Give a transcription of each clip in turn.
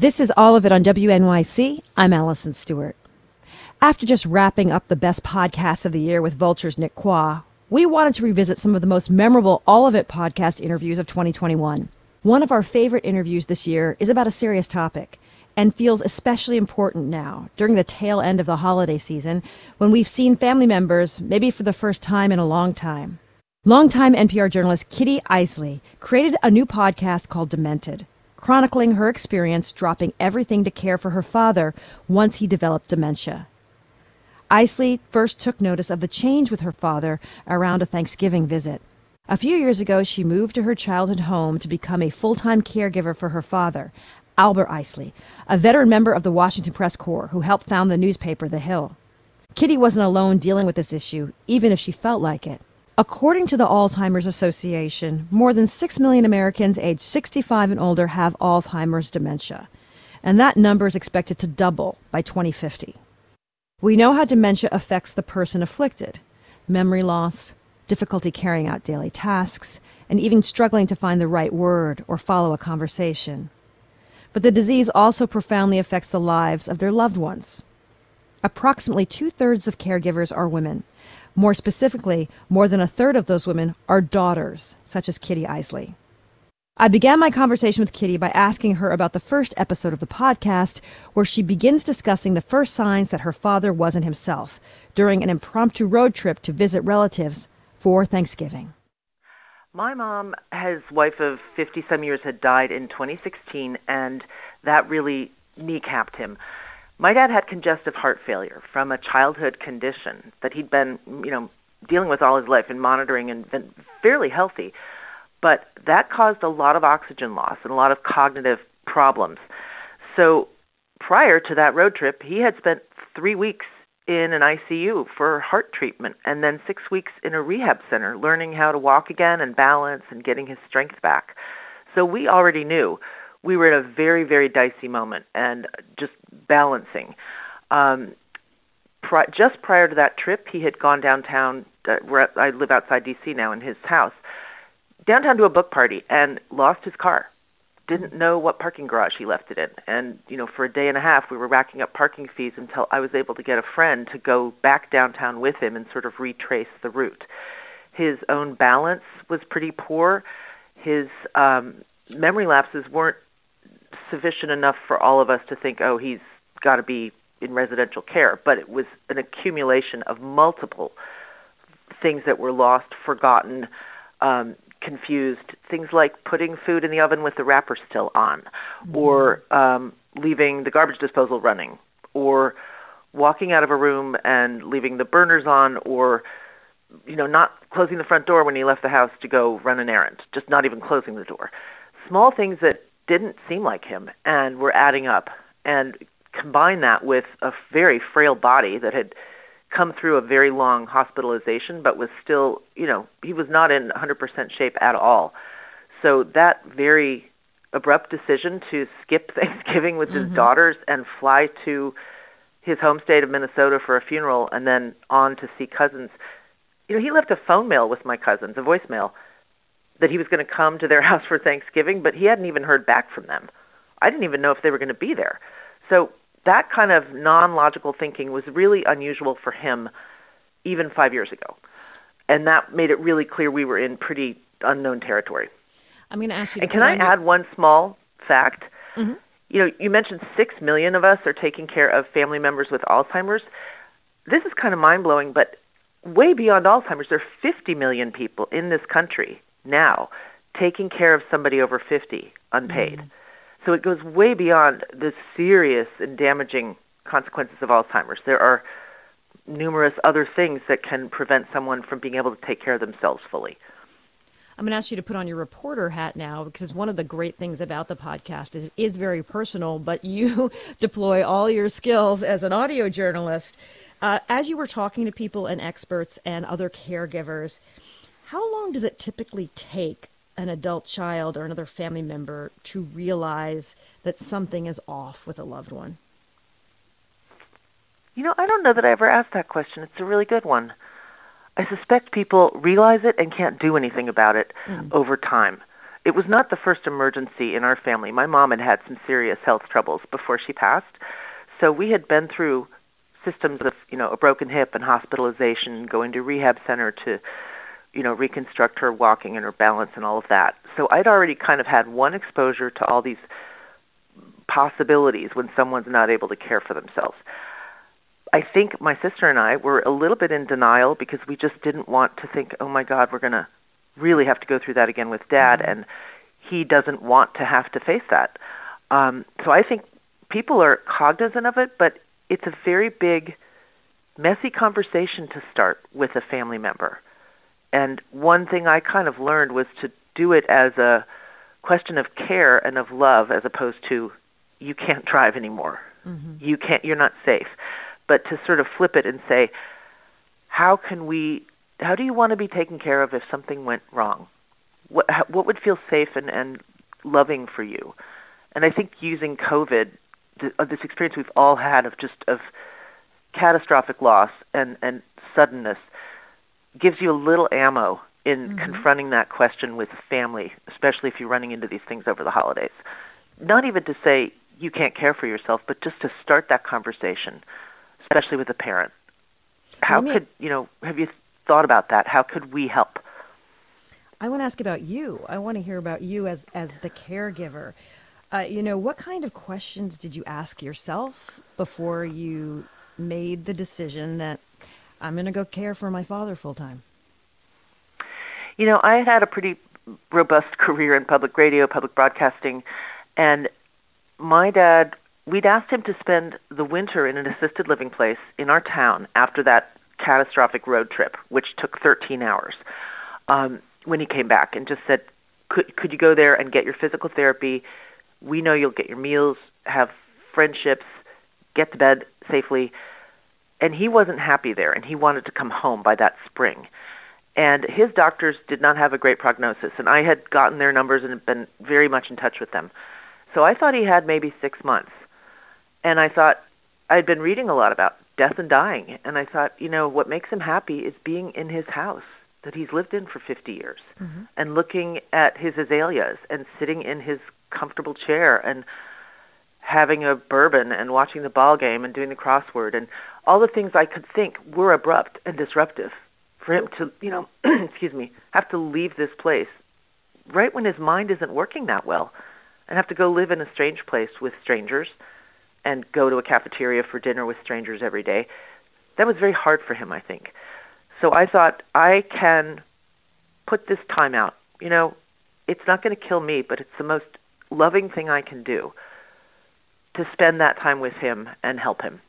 This is all of it on WNYC. I'm Alison Stewart. After just wrapping up the best podcast of the year with Vulture's Nick Quah, we wanted to revisit some of the most memorable All of It podcast interviews of 2021. One of our favorite interviews this year is about a serious topic and feels especially important now during the tail end of the holiday season when we've seen family members, maybe for the first time in a long time. Longtime NPR journalist Kitty Eisele created a new podcast called Demented, chronicling her experience dropping everything to care for her father once he developed dementia. Eisele first took notice of the change with her father around a Thanksgiving visit. A few years ago, she moved to her childhood home to become a full time caregiver for her father, Albert Eisele, a veteran member of the Washington Press Corps who helped found the newspaper The Hill. Kitty wasn't alone dealing with this issue, even if she felt like it. According to the Alzheimer's Association, more than 6 million Americans aged 65 and older have Alzheimer's dementia, and that number is expected to double by 2050. We know how dementia affects the person afflicted memory loss, difficulty carrying out daily tasks, and even struggling to find the right word or follow a conversation. But the disease also profoundly affects the lives of their loved ones. Approximately two thirds of caregivers are women. More specifically, more than a third of those women are daughters, such as Kitty Eisele. I began my conversation with Kitty by asking her about the first episode of the podcast, where she begins discussing the first signs that her father wasn't himself during an impromptu road trip to visit relatives for Thanksgiving. My mom, his wife of 50 some years, had died in 2016, and that really kneecapped him. My dad had congestive heart failure from a childhood condition that he'd been, you know, dealing with all his life and monitoring and been fairly healthy. But that caused a lot of oxygen loss and a lot of cognitive problems. So prior to that road trip, he had spent three weeks in an ICU for heart treatment and then six weeks in a rehab center learning how to walk again and balance and getting his strength back. So we already knew we were at a very, very dicey moment and just balancing. Um, pri- just prior to that trip, he had gone downtown. Uh, where I live outside D.C. now in his house, downtown to a book party and lost his car. Didn't know what parking garage he left it in. And, you know, for a day and a half we were racking up parking fees until I was able to get a friend to go back downtown with him and sort of retrace the route. His own balance was pretty poor. His um memory lapses weren't sufficient enough for all of us to think, oh, he's got to be in residential care. But it was an accumulation of multiple things that were lost, forgotten, um, confused. Things like putting food in the oven with the wrapper still on, mm-hmm. or um, leaving the garbage disposal running, or walking out of a room and leaving the burners on, or you know, not closing the front door when he left the house to go run an errand, just not even closing the door. Small things that didn't seem like him and were adding up. And combine that with a very frail body that had come through a very long hospitalization, but was still, you know, he was not in 100% shape at all. So that very abrupt decision to skip Thanksgiving with his mm-hmm. daughters and fly to his home state of Minnesota for a funeral and then on to see cousins. You know, he left a phone mail with my cousins, a voicemail, that he was going to come to their house for Thanksgiving, but he hadn't even heard back from them. I didn't even know if they were going to be there. So that kind of non logical thinking was really unusual for him even five years ago. And that made it really clear we were in pretty unknown territory. I'm going to ask you. and can I add one small fact? Mm-hmm. You know, you mentioned six million of us are taking care of family members with Alzheimer's. This is kind of mind blowing, but way beyond Alzheimer's, there are 50 million people in this country now taking care of somebody over 50 unpaid. Mm-hmm. So it goes way beyond the serious and damaging consequences of Alzheimer's. There are numerous other things that can prevent someone from being able to take care of themselves fully. I'm going to ask you to put on your reporter hat now because one of the great things about the podcast is it is very personal, but you deploy all your skills as an audio journalist. Uh, as you were talking to people and experts and other caregivers, how long does it typically take an adult child or another family member to realize that something is off with a loved one? You know, I don't know that I ever asked that question. It's a really good one. I suspect people realize it and can't do anything about it mm. over time. it was not the first emergency in our family. My mom had had some serious health troubles before she passed. So we had been through systems of, you know, a broken hip and hospitalization, going to rehab center to, you know, reconstruct her walking and her balance and all of that. So I'd already kind of had one exposure to all these possibilities when someone's not able to care for themselves. I think my sister and I were a little bit in denial because we just didn't want to think, oh my God, we're going to really have to go through that again with dad, mm-hmm. and he doesn't want to have to face that. Um, so I think people are cognizant of it, but it's a very big, messy conversation to start with a family member. And one thing I kind of learned was to do it as a question of care and of love as opposed to you can't drive anymore. Mm-hmm. You can't you're not safe. But to sort of flip it and say how can we how do you want to be taken care of if something went wrong? What what would feel safe and and loving for you? And I think using COVID, uh, this experience we've all had of just of catastrophic loss and and suddenness, gives you a little ammo in mm-hmm. confronting that question with family, especially if you're running into these things over the holidays. Not even to say you can't care for yourself, but just to start that conversation, especially with a parent. How could you know? Have you thought about that? How could we help? I want to ask about you. I want to hear about you as as the caregiver. Uh, you know, what kind of questions did you ask yourself before you made the decision that I'm going to go care for my father full time? You know, I had a pretty robust career in public radio, public broadcasting, and my dad, we'd asked him to spend the winter in an assisted living place in our town after that catastrophic road trip, which took 13 hours, um, when he came back and just said, could, could you go there and get your physical therapy? We know you'll get your meals, have friendships, get to bed safely. And he wasn't happy there, and he wanted to come home by that spring. And his doctors did not have a great prognosis, and I had gotten their numbers and been very much in touch with them. So I thought he had maybe six months. And I thought, I'd been reading a lot about death and dying. And I thought, you know, what makes him happy is being in his house that he's lived in for 50 years mm-hmm. and looking at his azaleas and sitting in his comfortable chair and having a bourbon and watching the ball game and doing the crossword and all the things I could think were abrupt and disruptive for him to, you know, excuse me, have to leave this place right when his mind isn't working that well and have to go live in a strange place with strangers and go to a cafeteria for dinner with strangers every day. That was very hard for him, I think. So I thought I can put this time out. You know, it's not going to kill me, but it's the most loving thing I can do to spend that time with him and help him.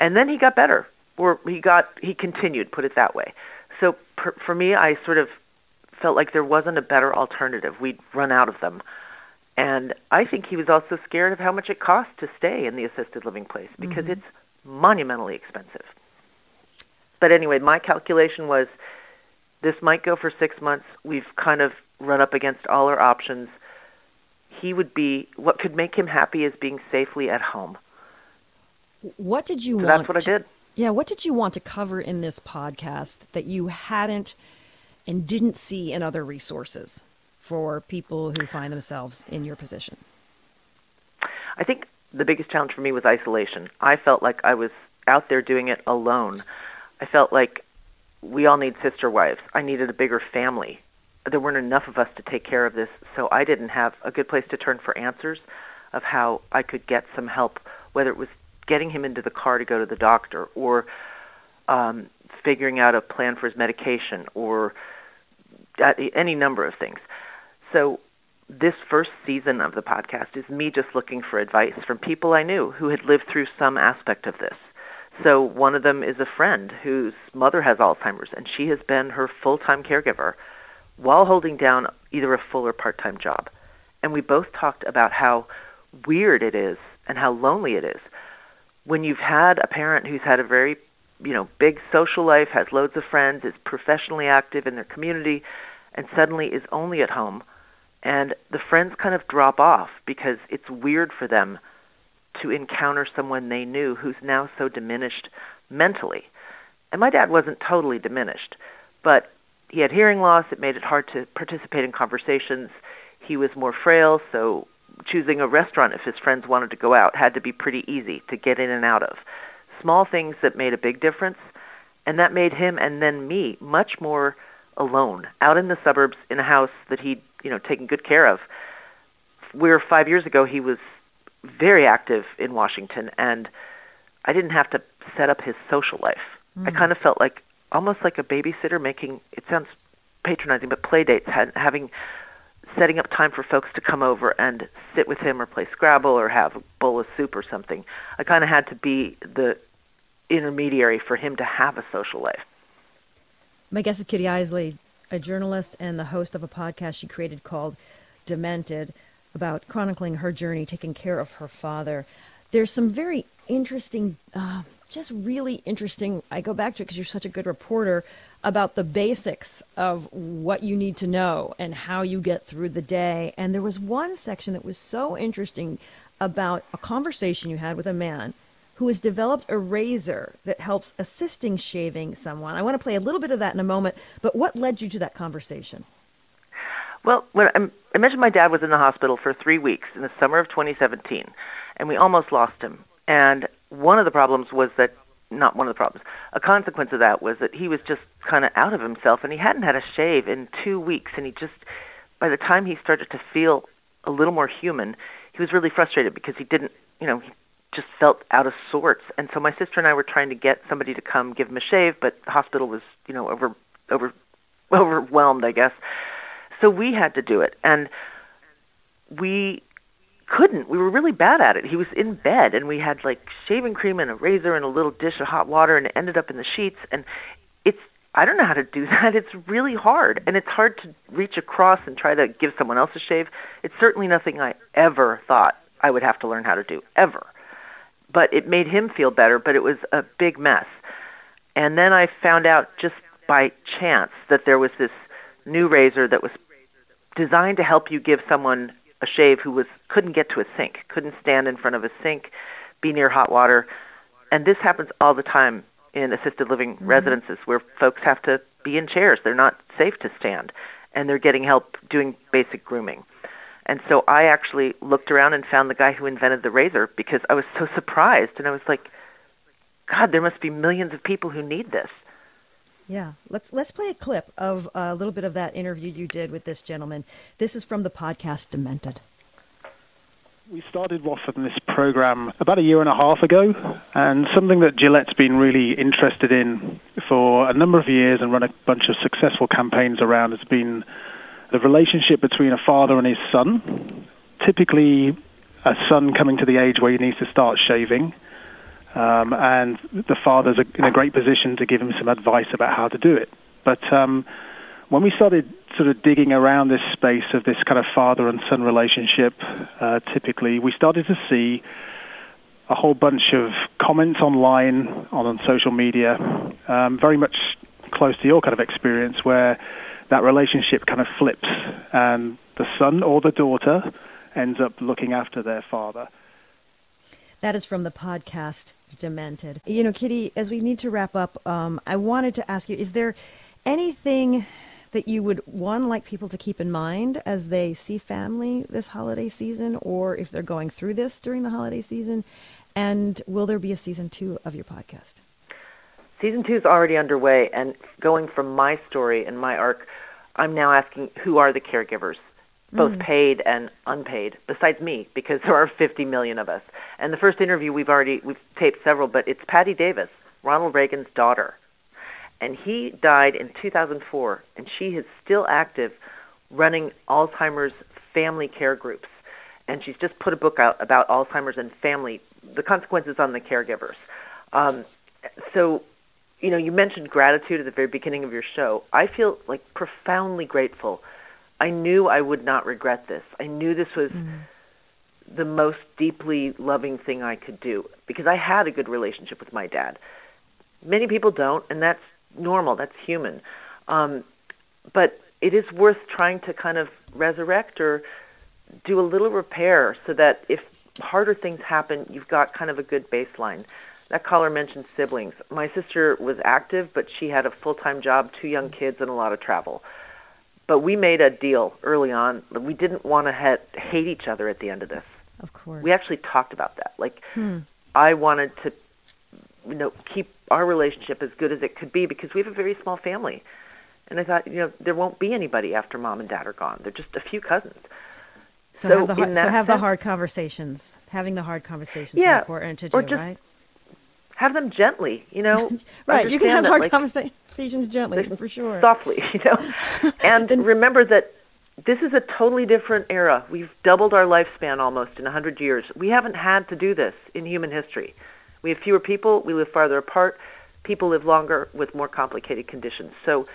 And then he got better, or he got he continued, put it that way. So per, for me, I sort of felt like there wasn't a better alternative. We'd run out of them. And I think he was also scared of how much it cost to stay in the assisted living place because mm-hmm. it's monumentally expensive. But anyway, my calculation was this might go for six months. We've kind of run up against all our options. He would be what could make him happy is being safely at home. What did you so want? That's what to, I did. Yeah, what did you want to cover in this podcast that you hadn't and didn't see in other resources? for people who find themselves in your position? I think the biggest challenge for me was isolation. I felt like I was out there doing it alone. I felt like we all need sister wives. I needed a bigger family. There weren't enough of us to take care of this, so I didn't have a good place to turn for answers of how I could get some help, whether it was getting him into the car to go to the doctor or um, figuring out a plan for his medication or any number of things. So this first season of the podcast is me just looking for advice from people I knew who had lived through some aspect of this. So one of them is a friend whose mother has Alzheimer's and she has been her full-time caregiver while holding down either a full or part-time job. And we both talked about how weird it is and how lonely it is when you've had a parent who's had a very, you know, big social life, has loads of friends, is professionally active in their community and suddenly is only at home and the friends kind of drop off because it's weird for them to encounter someone they knew who's now so diminished mentally. And my dad wasn't totally diminished, but he had hearing loss. It made it hard to participate in conversations. He was more frail, so choosing a restaurant if his friends wanted to go out had to be pretty easy to get in and out of. Small things that made a big difference, and that made him and then me much more alone, out in the suburbs in a house that he'd, you know, taken good care of. Where 5 years ago he was very active in Washington and I didn't have to set up his social life. Mm. I kind of felt like almost like a babysitter making it sounds patronizing, but play dates having setting up time for folks to come over and sit with him or play Scrabble or have a bowl of soup or something. I kind of had to be the intermediary for him to have a social life. My guest is Kitty Eisele, a journalist and the host of a podcast she created called Demented about chronicling her journey taking care of her father. There's some very interesting, uh, just really interesting. I go back to it because you're such a good reporter about the basics of what you need to know and how you get through the day. And there was one section that was so interesting about a conversation you had with a man who has developed a razor that helps assisting shaving someone. I want to play a little bit of that in a moment, but what led you to that conversation? Well, when I, I mentioned my dad was in the hospital for three weeks in the summer of 2017, and we almost lost him. And one of the problems was that, not one of the problems, a consequence of that was that he was just kind of out of himself and he hadn't had a shave in two weeks. And he just, by the time he started to feel a little more human, he was really frustrated because he didn't, you know, he just felt out of sorts. And so my sister and I were trying to get somebody to come give him a shave, but the hospital was, you know, over, over, overwhelmed, I guess. So we had to do it. And we couldn't. We were really bad at it. He was in bed and we had like shaving cream and a razor and a little dish of hot water and it ended up in the sheets and it's I don't know how to do that. It's really hard and it's hard to reach across and try to give someone else a shave. It's certainly nothing I ever thought I would have to learn how to do ever. But it made him feel better, but it was a big mess. And then I found out just by chance that there was this new razor that was designed to help you give someone a shave who was couldn't get to a sink, couldn't stand in front of a sink, be near hot water, and this happens all the time in assisted living mm-hmm. residences where folks have to be in chairs. They're not safe to stand, and they're getting help doing basic grooming. And so I actually looked around and found the guy who invented the razor because I was so surprised, and I was like, God, there must be millions of people who need this. Yeah, let's let's play a clip of a little bit of that interview you did with this gentleman. This is from the podcast Demented. We started off in this program about a year and a half ago, and something that Gillette's been really interested in for a number of years and run a bunch of successful campaigns around has been the relationship between a father and his son. Typically, a son coming to the age where he needs to start shaving um, and the father's in a great position to give him some advice about how to do it. But um, when we started sort of digging around this space of this kind of father and son relationship, uh, typically, we started to see a whole bunch of comments online, on, on social media, um, very much close to your kind of experience, where that relationship kind of flips, and the son or the daughter ends up looking after their father. That is from the podcast Demented. You know, Kitty, as we need to wrap up, um, I wanted to ask you: Is there anything that you would one like people to keep in mind as they see family this holiday season, or if they're going through this during the holiday season? And will there be a season two of your podcast? Season two is already underway, and going from my story and my arc, I'm now asking who are the caregivers both mm. paid and unpaid, besides me, because there are 50 million of us. And the first interview we've already we've taped several, but it's Patti Davis, Ronald Reagan's daughter, and he died in 2004, and she is still active, running Alzheimer's family care groups, and she's just put a book out about Alzheimer's and family, the consequences on the caregivers. Um, so you know, you mentioned gratitude at the very beginning of your show. I feel like profoundly grateful I knew I would not regret this. I knew this was mm. the most deeply loving thing I could do because I had a good relationship with my dad. Many people don't, and that's normal. That's human. Um, but it is worth trying to kind of resurrect or do a little repair so that if harder things happen, you've got kind of a good baseline. that caller mentioned siblings. My sister was active, but she had a full time job, two young kids, and a lot of travel. But we made a deal early on. We didn't want to ha- hate each other at the end of this. Of course. We actually talked about that. Like, hmm. I wanted to, you know, keep our relationship as good as it could be because we have a very small family. And I thought, you know, there won't be anybody after mom and dad are gone. They're just a few cousins. So, so have, the, hard, so have sense, the hard conversations. Having the hard conversations yeah, is important to do, or just right? Have them gently, you know. right, you can have that, hard like, conversations gently, for sure. Softly, you know. and then, remember that this is a totally different era. We've doubled our lifespan almost in 100 years. We haven't had to do this in human history. We have fewer people, we live farther apart, people live longer with more complicated conditions. So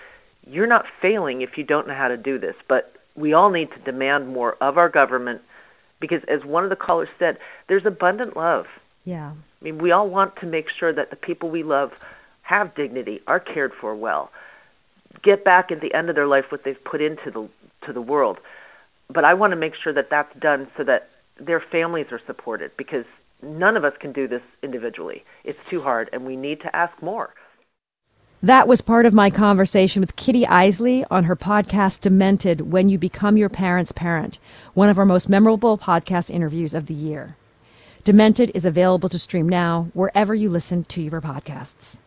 you're not failing if you don't know how to do this, but we all need to demand more of our government because, as one of the callers said, there's abundant love. Yeah. I mean, we all want to make sure that the people we love have dignity, are cared for well, get back at the end of their life what they've put into the to the world. But I want to make sure that that's done so that their families are supported because none of us can do this individually. It's too hard, and we need to ask more. That was part of my conversation with Kitty Eisele on her podcast Demented When You Become Your Parent's Parent, one of our most memorable podcast interviews of the year. Demented is available to stream now wherever you listen to your podcasts.